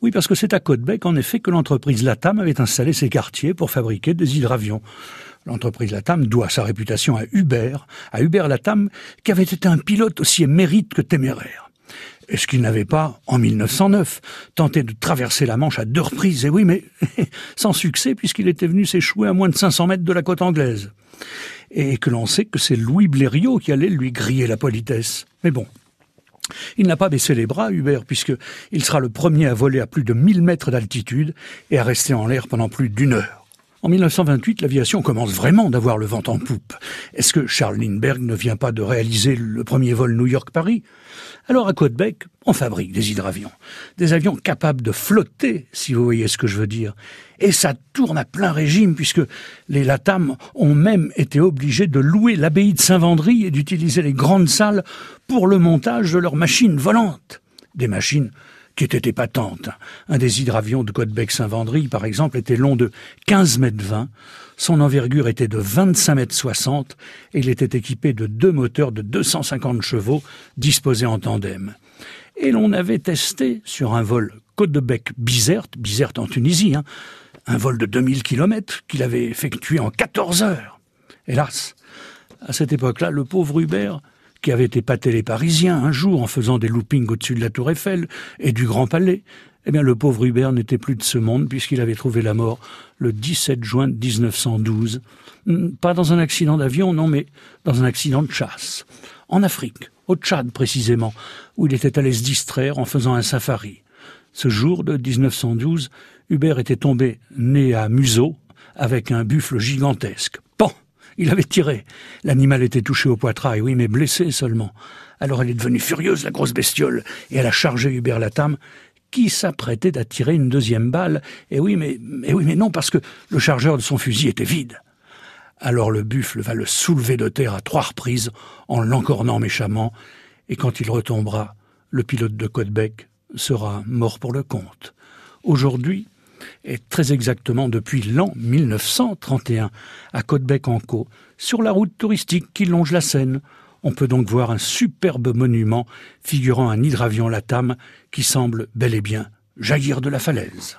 Oui, parce que c'est à Côte-Bec, en effet, que l'entreprise Latam avait installé ses quartiers pour fabriquer des hydravions. L'entreprise Latam doit sa réputation à Hubert, à Hubert Latam, qui avait été un pilote aussi émérite que téméraire. Est-ce qu'il n'avait pas, en 1909, tenté de traverser la Manche à deux reprises? Et oui, mais sans succès, puisqu'il était venu s'échouer à moins de 500 mètres de la côte anglaise. Et que l'on sait que c'est Louis Blériot qui allait lui griller la politesse. Mais bon, il n'a pas baissé les bras, Hubert, puisqu'il sera le premier à voler à plus de 1000 mètres d'altitude et à rester en l'air pendant plus d'une heure. En 1928, l'aviation commence vraiment d'avoir le vent en poupe. Est-ce que Charles Lindbergh ne vient pas de réaliser le premier vol New York-Paris? Alors à Côte-Bec, on fabrique des hydravions. Des avions capables de flotter, si vous voyez ce que je veux dire. Et ça tourne à plein régime, puisque les Latam ont même été obligés de louer l'abbaye de Saint-Vendry et d'utiliser les grandes salles pour le montage de leurs machines volantes. Des machines qui était épatante. Un des hydravions de Côte-Bec-Saint-Vendry, par exemple, était long de 15 mètres 20. Son envergure était de 25 mètres 60 et il était équipé de deux moteurs de 250 chevaux disposés en tandem. Et l'on avait testé sur un vol Côte-de-Bec-Bizerte, Bizerte en Tunisie, hein, un vol de 2000 km qu'il avait effectué en 14 heures. Hélas, à cette époque-là, le pauvre Hubert qui avait épaté les Parisiens un jour en faisant des loopings au-dessus de la Tour Eiffel et du Grand Palais, eh bien le pauvre Hubert n'était plus de ce monde puisqu'il avait trouvé la mort le 17 juin 1912. Hmm, pas dans un accident d'avion, non, mais dans un accident de chasse. En Afrique, au Tchad précisément, où il était allé se distraire en faisant un safari. Ce jour de 1912, Hubert était tombé né à Museau avec un buffle gigantesque. Il avait tiré. L'animal était touché au poitrail, oui, mais blessé seulement. Alors elle est devenue furieuse, la grosse bestiole, et elle a chargé Hubert Latam, qui s'apprêtait à tirer une deuxième balle. Et oui, mais, oui, mais non, parce que le chargeur de son fusil était vide. Alors le buffle va le soulever de terre à trois reprises en l'encornant méchamment, et quand il retombera, le pilote de Côte-Bec sera mort pour le compte. Aujourd'hui, et très exactement depuis l'an 1931, à Côte-Bec-en-Caux, sur la route touristique qui longe la Seine. On peut donc voir un superbe monument figurant un hydravion Latam qui semble bel et bien jaillir de la falaise.